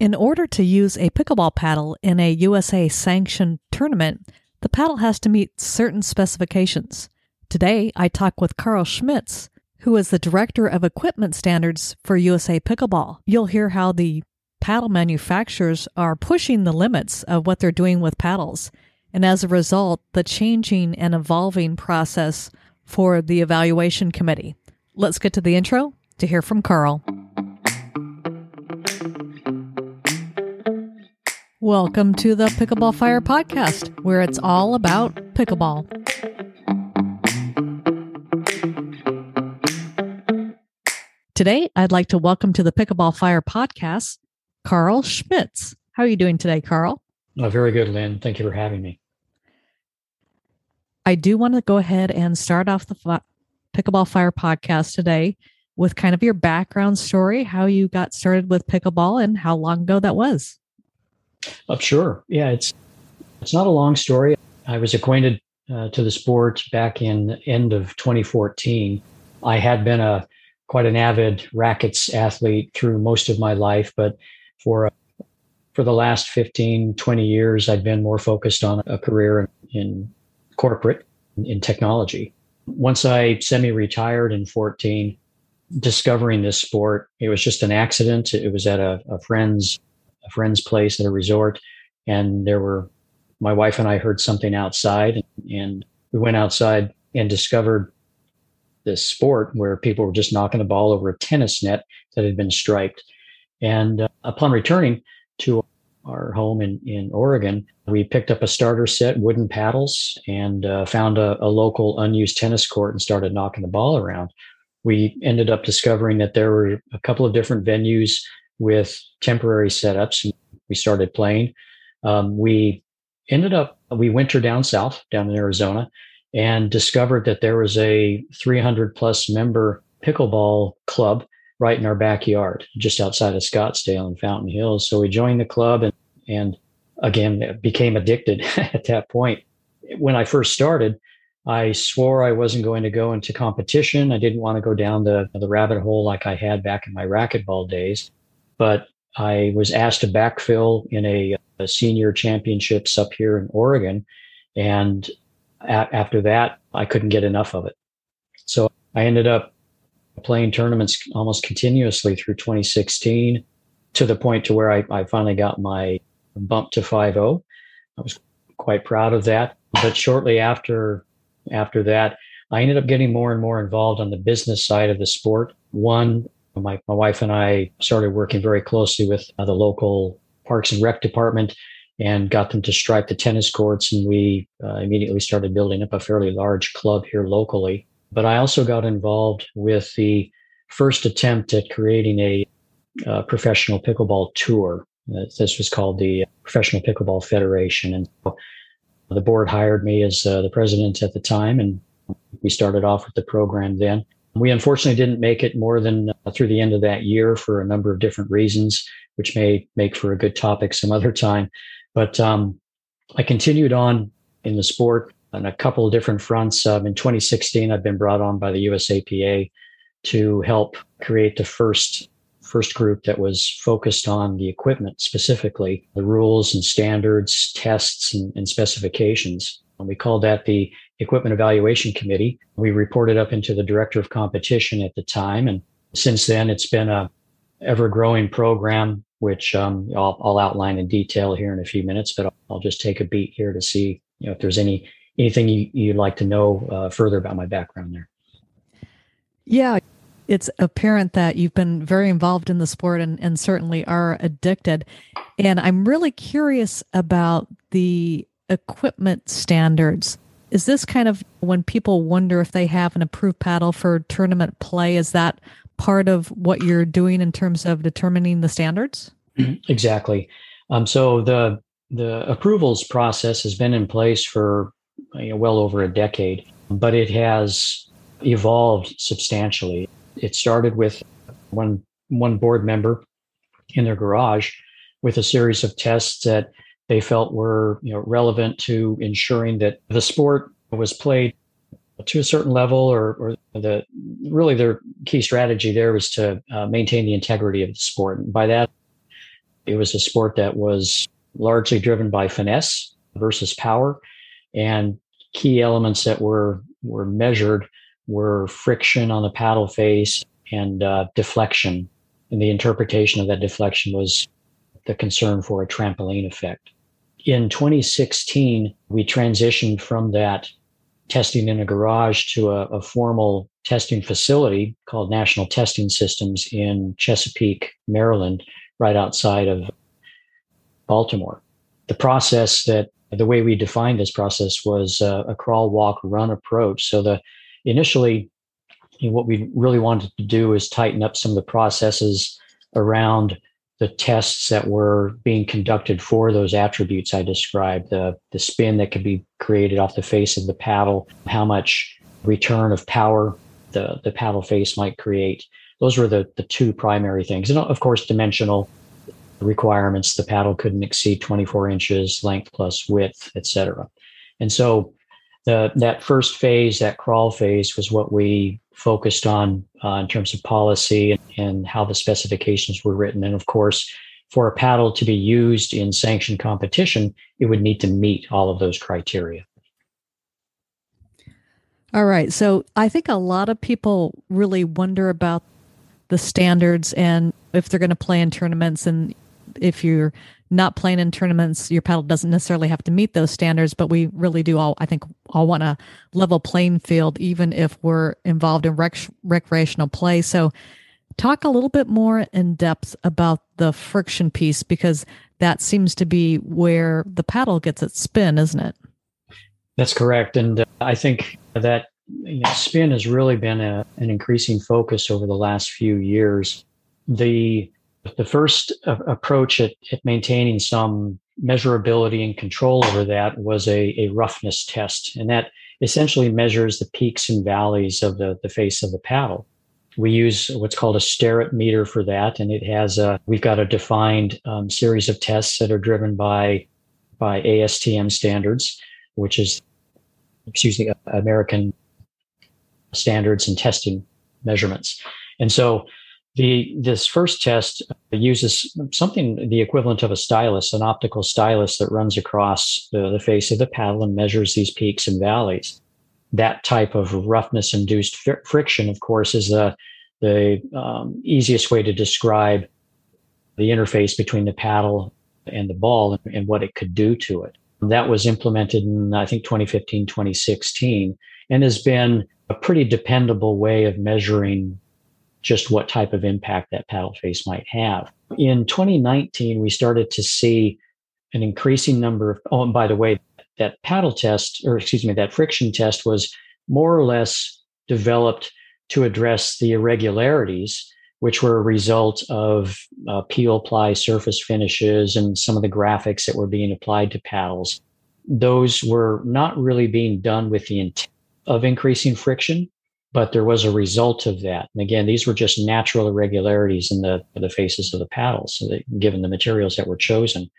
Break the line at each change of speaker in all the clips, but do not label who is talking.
In order to use a pickleball paddle in a USA sanctioned tournament, the paddle has to meet certain specifications. Today, I talk with Carl Schmits, who is the Director of Equipment Standards for USA Pickleball. You'll hear how the paddle manufacturers are pushing the limits of what they're doing with paddles, and as a result, the changing and evolving process for the evaluation committee. Let's get to the intro to hear from Carl. Welcome to the Pickleball Fire podcast, where it's all about pickleball. Today, I'd like to welcome to the Pickleball Fire podcast Carl Schmits. How are you doing today, Carl?
Oh, very good, Lynn. Thank you for having me.
I do want to go ahead and start off the Pickleball Fire podcast today with kind of your background story, how you got started with pickleball, and how long ago that was.
Uh, sure. Yeah, it's it's not a long story. I was acquainted uh, to the sport back in end of 2014. I had been a quite an avid rackets athlete through most of my life, but for uh, for the last 15, 20 years, I'd been more focused on a career in, in corporate in technology. Once I semi-retired in 14, discovering this sport, it was just an accident. It was at a, a friend's a friend's place at a resort, and there were my wife and I heard something outside, and we went outside and discovered this sport where people were just knocking the ball over a tennis net that had been striped. And uh, upon returning to our home in, in Oregon, we picked up a starter set, wooden paddles, and uh, found a, a, local unused tennis court and started knocking the ball around. We ended up discovering that there were a couple of different venues with temporary setups. We started playing. Um, we ended up, we wintered down south, down in Arizona, and discovered that there was a 300 plus member pickleball club right in our backyard, just outside of Scottsdale and Fountain Hills. So we joined the club and, and again, became addicted at that point. When I first started, I swore I wasn't going to go into competition. I didn't want to go down the, the rabbit hole like I had back in my racquetball days but I was asked to backfill in a, a senior championships up here in Oregon. And a- after that, I couldn't get enough of it. So I ended up playing tournaments almost continuously through 2016 to the point to where I, I finally got my bump to 5-0. I was quite proud of that. But shortly after after that, I ended up getting more and more involved on the business side of the sport. One, my, my wife and I started working very closely with uh, the local Parks and Rec department and got them to stripe the tennis courts. And we uh, immediately started building up a fairly large club here locally. But I also got involved with the first attempt at creating a uh, professional pickleball tour. Uh, this was called the Professional Pickleball Federation. And the board hired me as uh, the president at the time. And we started off with the program then. We unfortunately didn't make it more than uh, through the end of that year for a number of different reasons, which may make for a good topic some other time. But um, I continued on in the sport on a couple of different fronts. Um, in 2016, I've been brought on by the USAPA to help create the first first group that was focused on the equipment specifically, the rules and standards, tests, and, and specifications. We called that the Equipment Evaluation Committee. We reported up into the Director of Competition at the time. And since then, it's been a ever growing program, which um, I'll, I'll, outline in detail here in a few minutes, but I'll, I'll, just take a beat here to see you know, if there's any anything you, you'd like to know uh, further about my background there.
Yeah, it's apparent that you've been very involved in the sport and, and certainly are addicted. And I'm really curious about the equipment standards. Is this kind of when people wonder if they have an approved paddle for tournament play? Is that part of what you're doing in terms of determining the standards?
Exactly. Um, so the the approvals process has been in place for you know, well over a decade, but it has evolved substantially. It started with one one board member in their garage with a series of tests that they felt were you know relevant to ensuring that the sport was played to a certain level or, or the really their key strategy there was to uh, maintain the integrity of the sport and by that It was a sport that was largely driven by finesse versus power. And key elements that were, were measured were friction on the paddle face and uh, deflection. And the interpretation of that deflection was the concern for a trampoline effect. In 2016, we transitioned from that testing in a garage to a, a, formal testing facility called National Testing Systems in Chesapeake, Maryland, right outside of Baltimore. The process that the way we defined this process was a crawl, walk, run approach. So the initially, what we really wanted to do is tighten up some of the processes around the tests that were being conducted for those attributes I described the, the spin that could be created off the face of the paddle, how much return of power the, the paddle face might create. Those were the, the two primary things. And of course, dimensional requirements. The paddle couldn't exceed 24 inches length plus width, etc. And so the, that first phase, that crawl phase, was what we focused on uh, in terms of policy and, and how the specifications were written. And of course, for a paddle to be used in sanctioned competition, it would need to meet all of those criteria.
All right. So I think a lot of people really wonder about the standards and if they're going to play in tournaments and if you're not playing in tournaments, your paddle doesn't necessarily have to meet those standards, but we really do all, I think, all want a level playing field, even if we're involved in rec- recreational play. So, talk a little bit more in depth about the friction piece because that seems to be where the paddle gets its spin, isn't it?
That's correct. And uh, I think that you know, spin has really been a, an increasing focus over the last few years. The the first approach at, at, maintaining some measurability and control over that was a, a, roughness test. And that essentially measures the peaks and valleys of the, the face of the paddle. We use what's called a Starrett meter for that. And it has a, we've got a defined um, series of tests that are driven by, by ASTM standards, which is, excuse me, American standards and testing measurements. And so the this first test uses something the equivalent of a stylus, an optical stylus that runs across the, the face of the paddle and measures these peaks and valleys. That type of roughness induced fr- friction, of course, is the the um, easiest way to describe the interface between the paddle and the ball and, and what it could do to it. That was implemented in, I think, 2015, 2016, and has been a pretty dependable way of measuring just what type of impact that paddle face might have. In 2019, we started to see an increasing number of, oh, and by the way, that paddle test, or excuse me, that friction test was more or less developed to address the irregularities, which were a result of uh, peel ply surface finishes and some of the graphics that were being applied to paddles. Those were not really being done with the intent of increasing friction, but there was a result of that. And again, these were just natural irregularities in the, the faces of the paddles, so that, given the materials that were chosen.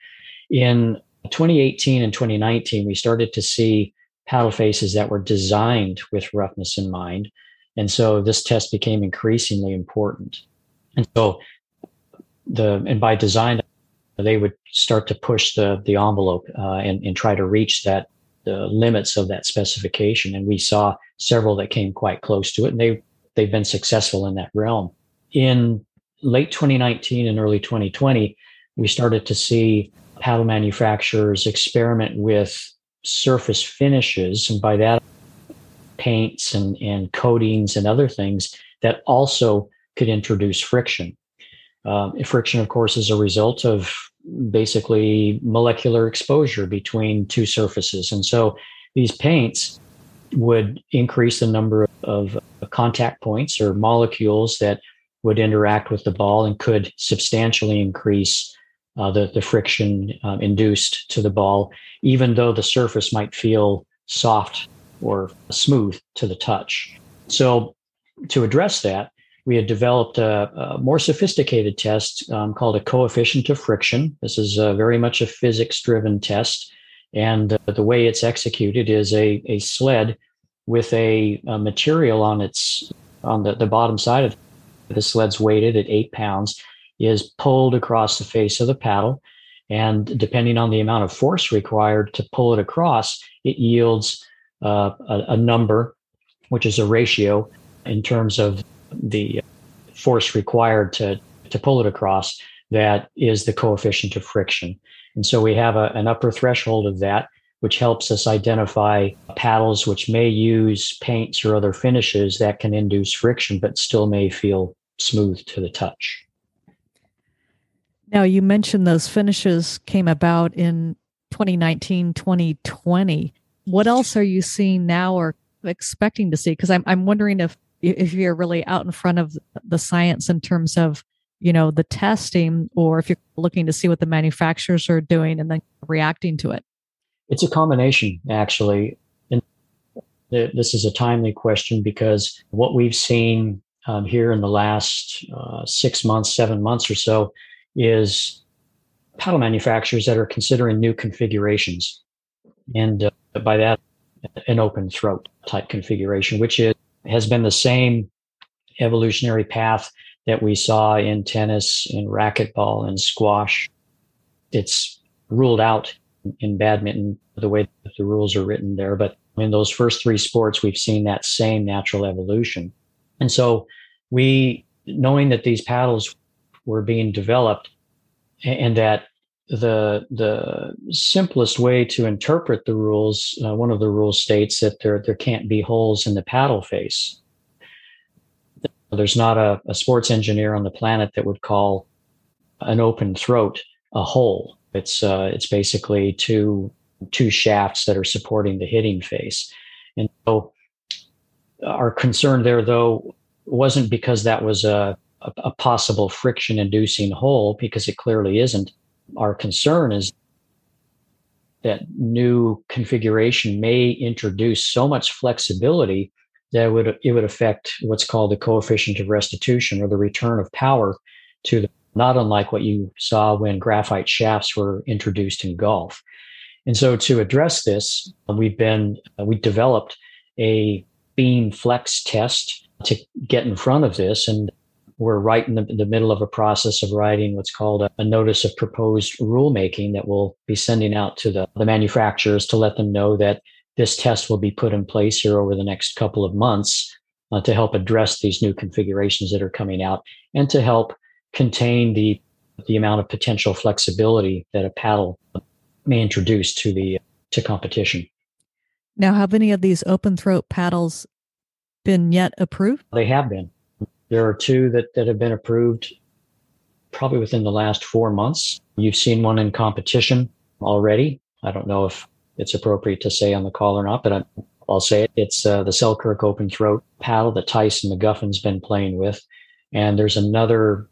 In 2018 and 2019, we started to see paddle faces that were designed with roughness in mind. And so this test became increasingly important. And so the and by design, they would start to push the the envelope uh, and, and try to reach that the limits of that specification. And we saw several that came quite close to it, and they they've been successful in that realm. In late 2019 and early 2020, we started to see paddle manufacturers experiment with surface finishes, and by that, paints and, and coatings and other things that also could introduce friction. Uh, friction, of course, is a result of basically molecular exposure between two surfaces. And so these paints would increase the number of contact points or molecules that would interact with the ball and could substantially increase uh, the, the friction um, induced to the ball, even though the surface might feel soft or smooth to the touch. So, to address that, we had developed a, a more sophisticated test um, called a coefficient of friction. This is uh, very much a physics driven test. And uh, the way it's executed is a, a sled with a, a material on its on the, the bottom side of the sled's weighted at eight pounds. is pulled across the face of the paddle. And depending on the amount of force required to pull it across, it yields uh, a, a number, which is a ratio in terms of the force required to, to pull it across that is the coefficient of friction. And so we have a, an upper threshold of that, which helps us identify paddles which may use paints or other finishes that can induce friction, but still may feel smooth to the touch.
Now, you mentioned those finishes came about in 2019, 2020. What else are you seeing now or expecting to see? Because I'm, I'm wondering if if you're really out in front of the science in terms of you know the testing or if you're looking to see what the manufacturers are doing and then reacting to it?
It's a combination actually. And this is a timely question because what we've seen um, here in the last uh, six months seven months or so is paddle manufacturers that are considering new configurations. And uh, by that an open throat type configuration which is, has been the same evolutionary path that we saw in tennis, in racquetball, and squash. It's ruled out in badminton the way that the rules are written there. But in those first three sports, we've seen that same natural evolution. And so we, knowing that these paddles were being developed and that the the simplest way to interpret the rules, uh, one of the rules states that there there can't be holes in the paddle face. There's not a, a sports engineer on the planet that would call an open throat a hole. It's uh, it's basically two two shafts that are supporting the hitting face, and so our concern there though wasn't because that was a a, a possible friction inducing hole because it clearly isn't. Our concern is that new configuration may introduce so much flexibility that would it would affect what's called the coefficient of restitution or the return of power to the not unlike what you saw when graphite shafts were introduced in golf. And so to address this, we've been uh, we developed a beam flex test to get in front of this and we're right in the, the middle of a process of writing what's called a, a, notice of proposed rulemaking that we'll be sending out to the, the manufacturers to let them know that this test will be put in place here over the next couple of months uh, to help address these new configurations that are coming out and to help contain the the amount of potential flexibility that a paddle may introduce to the to competition.
Now, have any of these open throat paddles been yet approved?
They have been. There are two that, that have been approved probably within the last four months. You've seen one in competition already. I don't know if it's appropriate to say on the call or not, but I, will say it. It's uh, the Selkirk Open Throat paddle that Tyson McGuffin's been playing with. And there's another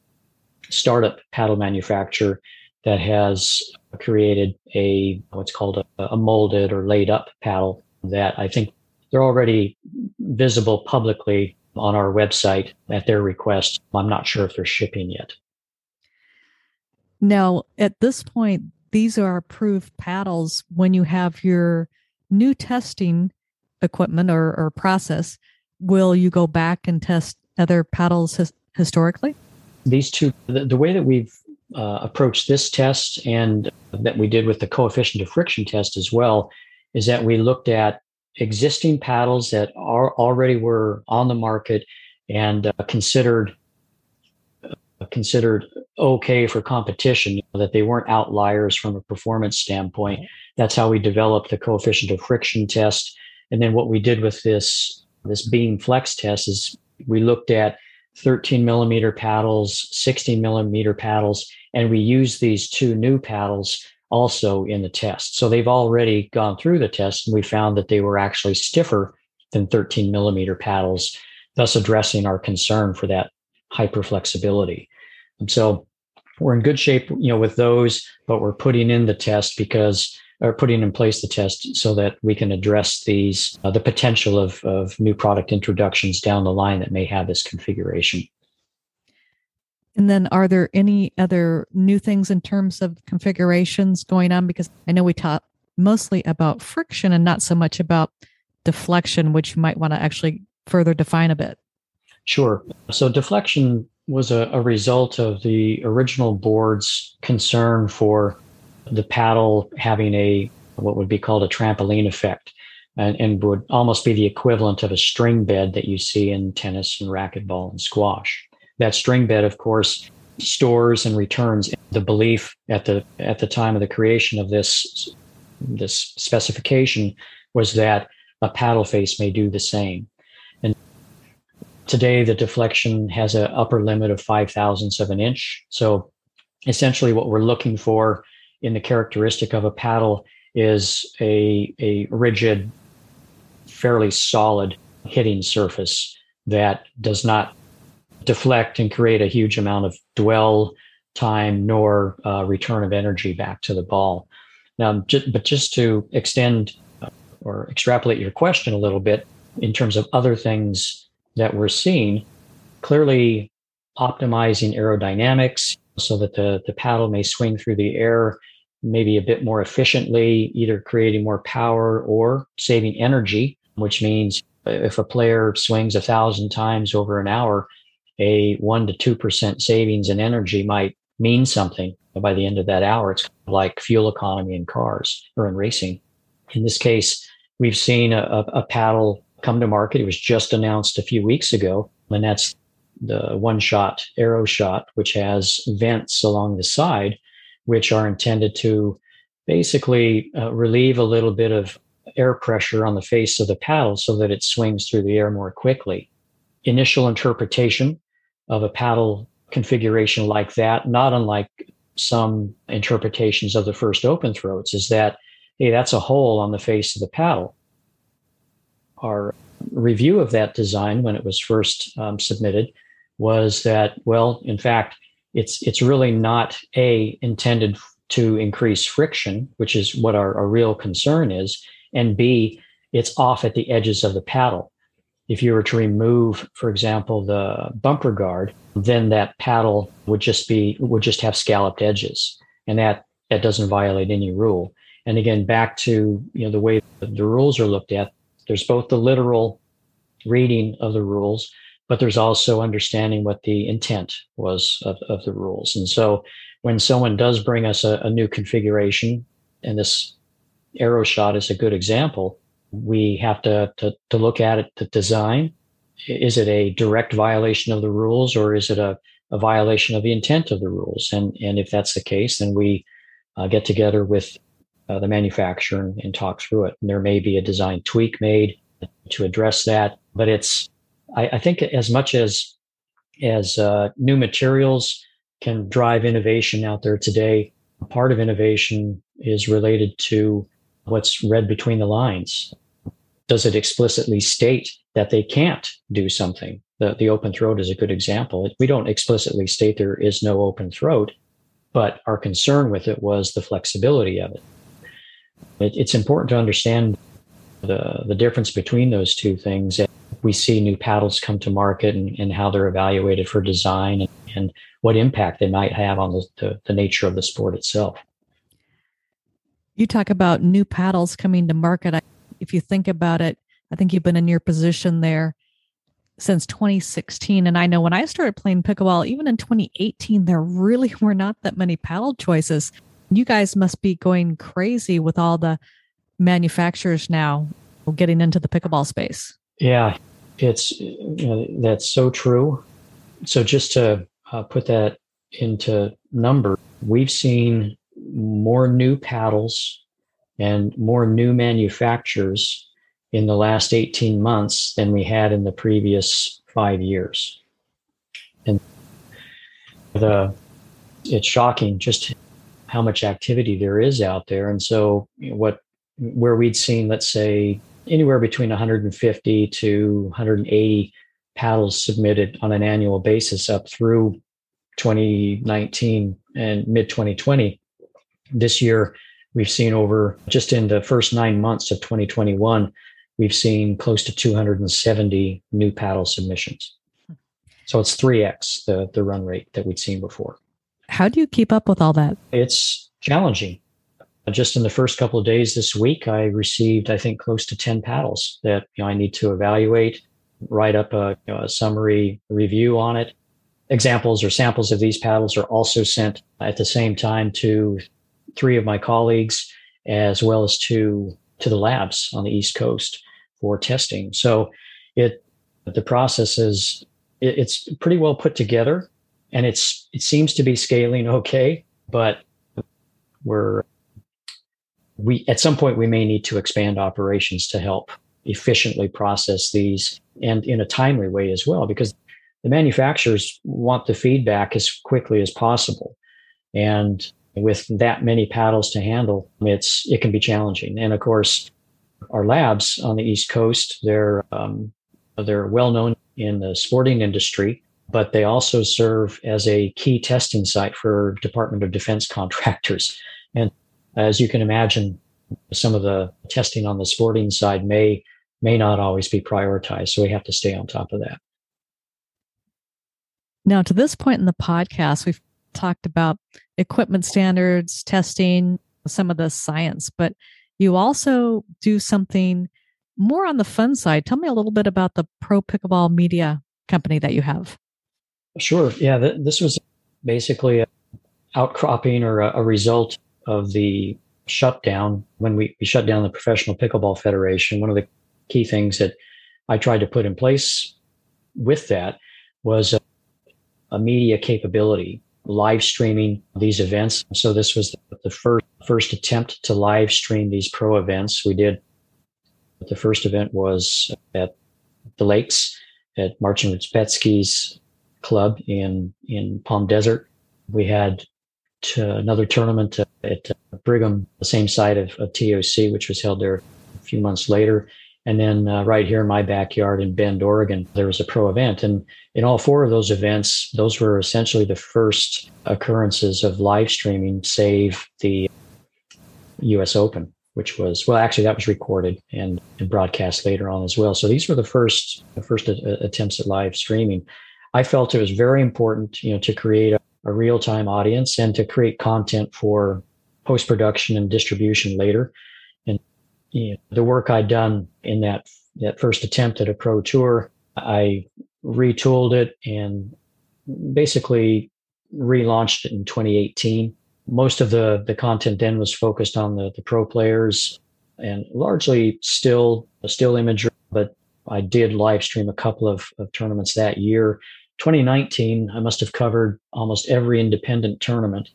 startup paddle manufacturer that has created a what's called a, a molded or laid up paddle that I think they're already visible publicly on our website at their request. I'm not sure if they're shipping yet.
Now, at this point, these are approved paddles when you have your new testing equipment or, or process. Will you go back and test other paddles his, historically?
These two, the, the way that we've uh, approached this test and that we did with the coefficient of friction test as well is that we looked at existing paddles that are already were on the market and uh, considered considered okay for competition, you know, that they weren't outliers from a performance standpoint. That's how we developed the coefficient of friction test. And then what we did with this this beam flex test is we looked at 13 millimeter paddles, 16 millimeter paddles, and we used these two new paddles also in the test. So they've already gone through the test, and we found that they were actually stiffer than 13 millimeter paddles, thus addressing our concern for that hyperflexibility. And so we're in good shape, you know, with those, but we're putting in the test because or putting in place the test so that we can address these uh, the potential of, of new product introductions down the line that may have this configuration.
And then, are there any other new things in terms of configurations going on? Because I know we talked mostly about friction and not so much about deflection, which you might want to actually further define a bit.
Sure. So deflection was a, a result of the original board's concern for the paddle having a what would be called a trampoline effect and, and would almost be the equivalent of a string bed that you see in tennis and racquetball and squash. That string bed, of course, stores and returns the belief at the at the time of the creation of this this specification was that a paddle face may do the same. And today the deflection has an upper limit of five thousandths of an inch. So essentially what we're looking for in the characteristic of a paddle is a, a rigid, fairly solid hitting surface that does not deflect and create a huge amount of dwell time nor uh, return of energy back to the ball. Now, just, but just to extend uh, or extrapolate your question a little bit in terms of other things that we're seeing, clearly optimizing aerodynamics so that the, the paddle may swing through the air maybe a bit more efficiently, either creating more power or saving energy, which means if a player swings a thousand times over an hour, a one to two percent savings in energy might mean something by the end of that hour. It's like fuel economy in cars or in racing. In this case, we've seen a, a paddle come to market. It was just announced a few weeks ago, and that's the one shot arrow shot, which has vents along the side, which are intended to basically uh, relieve a little bit of air pressure on the face of the paddle so that it swings through the air more quickly. Initial interpretation of a paddle configuration like that, not unlike some interpretations of the first open throats, is that, hey, that's a hole on the face of the paddle. Our review of that design when it was first um, submitted was that, well, in fact, it's it's really not a intended to increase friction, which is what our, our real concern is, and b it's off at the edges of the paddle if you were to remove, for example, the bumper guard, then that paddle would just be would just have scalloped edges, and that that doesn't violate any rule. And again, back to you know the way the rules are looked at, there's both the literal reading of the rules, but there's also understanding what the intent was of, of the rules. And so when someone does bring us a, a new configuration, and this arrow shot is a good example, we have to, to, to look at it, the design. Is it a direct violation of the rules or is it a, a violation of the intent of the rules? And, and if that's the case, then we uh, get together with uh, the manufacturer and, and, talk through it. And there may be a design tweak made to address that. But it's, I, I think, as much as as uh, new materials can drive innovation out there today, part of innovation is related to what's read between the lines. Does it explicitly state that they can't do something? The, the open throat is a good example. We don't explicitly state there is no open throat, but our concern with it was the flexibility of it. it it's important to understand the, the difference between those two things. We see new paddles come to market and, and how they're evaluated for design and, and what impact they might have on the, the, the nature of the sport itself.
You talk about new paddles coming to market. If you think about it, I think you've been in your position there since 2016. And I know when I started playing pickleball, even in 2018, there really were not that many paddle choices. You guys must be going crazy with all the manufacturers now getting into the pickleball space.
Yeah, it's you know, that's so true. So just to uh, put that into number, we've seen more new paddles and more new manufacturers in the last 18 months than we had in the previous five years. And the uh, it's shocking just how much activity there is out there. And so what where we'd seen, let's say, anywhere between 150 to 180 paddles submitted on an annual basis up through 2019 and mid 2020 this year, we've seen over just in the first nine months of 2021, we've seen close to 270 new paddle submissions. So it's 3x the, the run rate that we'd seen before.
How do you keep up with all that?
It's challenging. Just in the first couple of days this week, I received, I think, close to 10 paddles that you know, I need to evaluate, write up a, you know, a summary review on it, examples or samples of these paddles are also sent at the same time to three of my colleagues as well as to to the labs on the east coast for testing. So it the process is it, it's pretty well put together and it's it seems to be scaling okay but we're we at some point we may need to expand operations to help efficiently process these and in a timely way as well because the manufacturers want the feedback as quickly as possible. And with that many paddles to handle it's it can be challenging and of course our labs on the east coast they're um, they're well known in the sporting industry but they also serve as a key testing site for department of defense contractors and as you can imagine some of the testing on the sporting side may may not always be prioritized. So we have to stay on top of that.
Now, to this point in the podcast, we've talked about equipment standards, testing, some of the science, but you also do something more on the fun side. Tell me a little bit about the Pro Pickleball Media company that you have.
Sure. Yeah, th- this was basically a outcropping or a, a result of the shutdown when we, we shut down the Professional Pickleball Federation. One of the key things that I tried to put in place with that was a, a media capability, live streaming these events. So this was the first first attempt to live stream these pro events. We did the first event was at the lakes at Marcin Rozpedski's club in in Palm Desert. We had another tournament at Brigham, the same site of, of TOC, which was held there a few months later. And then uh, right here in my backyard in Bend, Oregon, there was a pro event. And in all four of those events, those were essentially the first occurrences of live streaming, save the US Open, which was, well, actually, that was recorded and, and broadcast later on as well. So these were the first, the first attempts at live streaming. I felt it was very important, you know, to create a, a real time audience and to create content for post production and distribution later you know, the work I'd done in that that first attempt at a pro tour, I retooled it and basically relaunched it in 2018. Most of the the content then was focused on the the pro players and largely still still imagery, but I did live stream a couple of, of tournaments that year. 2019, I must have covered almost every independent tournament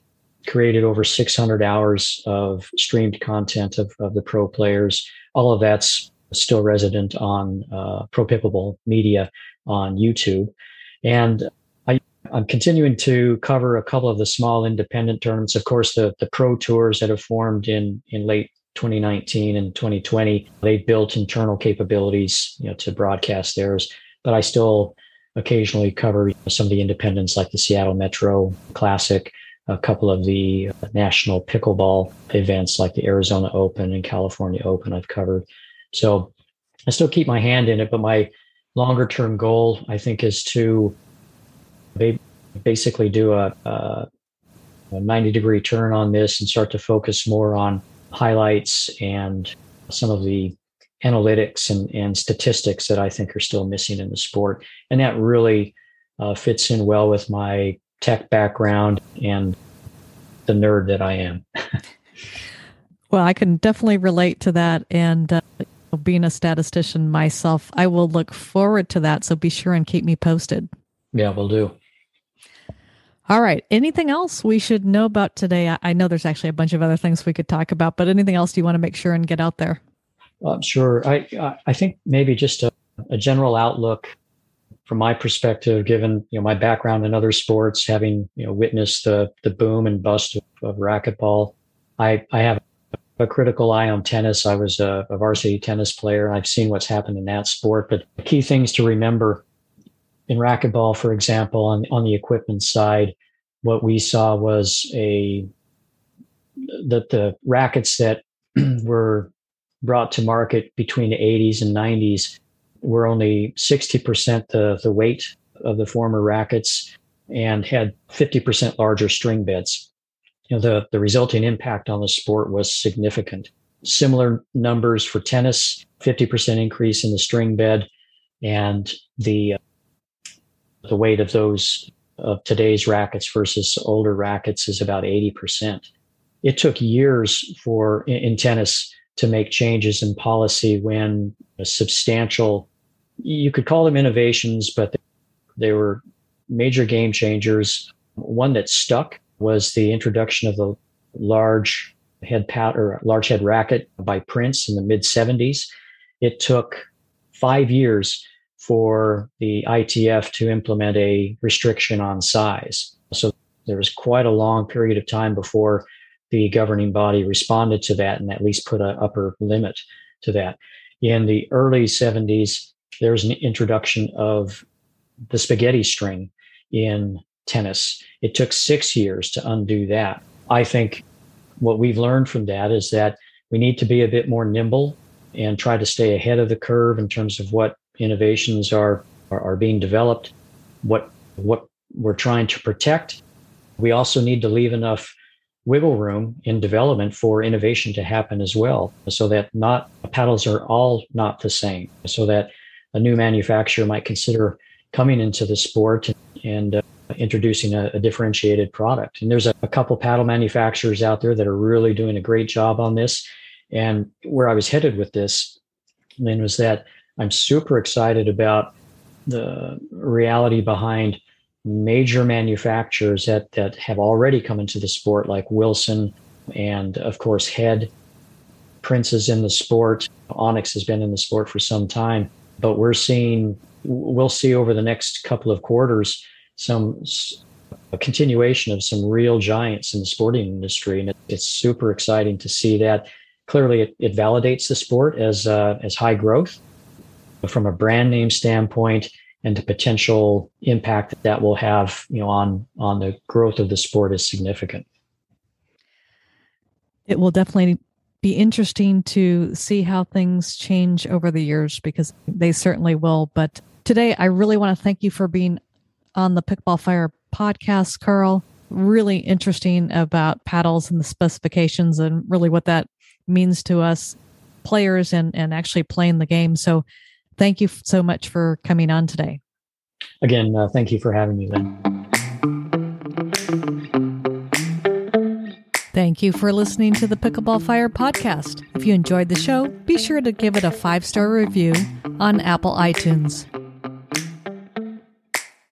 created over 600 hours of streamed content of, of the pro players. All of that's still resident on uh, Pro Pickleball Media on YouTube. And I, am continuing to cover a couple of the small independent tournaments. Of course, the, the pro tours that have formed in, in late 2019 and 2020, they built internal capabilities you know, to broadcast theirs. But I still occasionally cover some of the independents like the Seattle Metro Classic a couple of the national pickleball events like the Arizona Open and California Open I've covered. So I still keep my hand in it, but my longer term goal, I think, is to basically do a, a, 90 degree turn on this and start to focus more on highlights and some of the analytics and, and statistics that I think are still missing in the sport. And that really uh, fits in well with my tech background and the nerd that I am.
well, I can definitely relate to that. And uh, being a statistician myself, I will look forward to that. So be sure and keep me posted.
Yeah, we'll do.
All right. Anything else we should know about today? I know there's actually a bunch of other things we could talk about, but anything else do you want to make sure and get out there?
Uh, sure. I I think maybe just a, a general outlook from my perspective, given you know my background in other sports, having you know witnessed the the boom and bust of, of racquetball, I I have a critical eye on tennis. I was a, a varsity tennis player. and I've seen what's happened in that sport. But key things to remember in racquetball, for example, on on the equipment side, what we saw was a that the rackets that were brought to market between the 80s and 90s were only 60% the, the weight of the former rackets and had 50% larger string beds. You know, the, the resulting impact on the sport was significant. Similar numbers for tennis, 50% increase in the string bed and the, uh, the weight of those of today's rackets versus older rackets is about 80%. It took years for in tennis to make changes in policy when a substantial you could call them innovations, but they were major game changers. One that stuck was the introduction of the large head pad or large head racket by Prince in the mid 70s. It took five years for the ITF to implement a restriction on size. So there was quite a long period of time before the governing body responded to that and at least put an upper limit to that. In the early 70s, there was an introduction of the spaghetti string in tennis. It took six years to undo that. I think what we've learned from that is that we need to be a bit more nimble and try to stay ahead of the curve in terms of what innovations are, are, are being developed, what what we're trying to protect. We also need to leave enough wiggle room in development for innovation to happen as well, so that not paddles are all not the same, so that a new manufacturer might consider coming into the sport and uh, introducing a, a, differentiated product. And there's a, a couple paddle manufacturers out there that are really doing a great job on this. And where I was headed with this, Lynn, was that I'm super excited about the reality behind major manufacturers that that have already come into the sport, like Wilson and of course Head. Prince is in the sport. Onix has been in the sport for some time, but we're seeing we'll see over the next couple of quarters some a continuation of some real giants in the sporting industry, and it, it's super exciting to see that. Clearly, it, it validates the sport as uh, as high growth, from a brand name standpoint and the potential impact that that will have you know on on the growth of the sport is significant.
It will definitely be interesting to see how things change over the years because they certainly will but today i really want to thank you for being on the Pickball fire podcast carl really interesting about paddles and the specifications and really what that means to us players and and actually playing the game so Thank you so much for coming on today.
Again, uh, thank you for having me, Lynn.
Thank you for listening to the Pickleball Fire podcast. If you enjoyed the show, be sure to give it a five star review on Apple iTunes.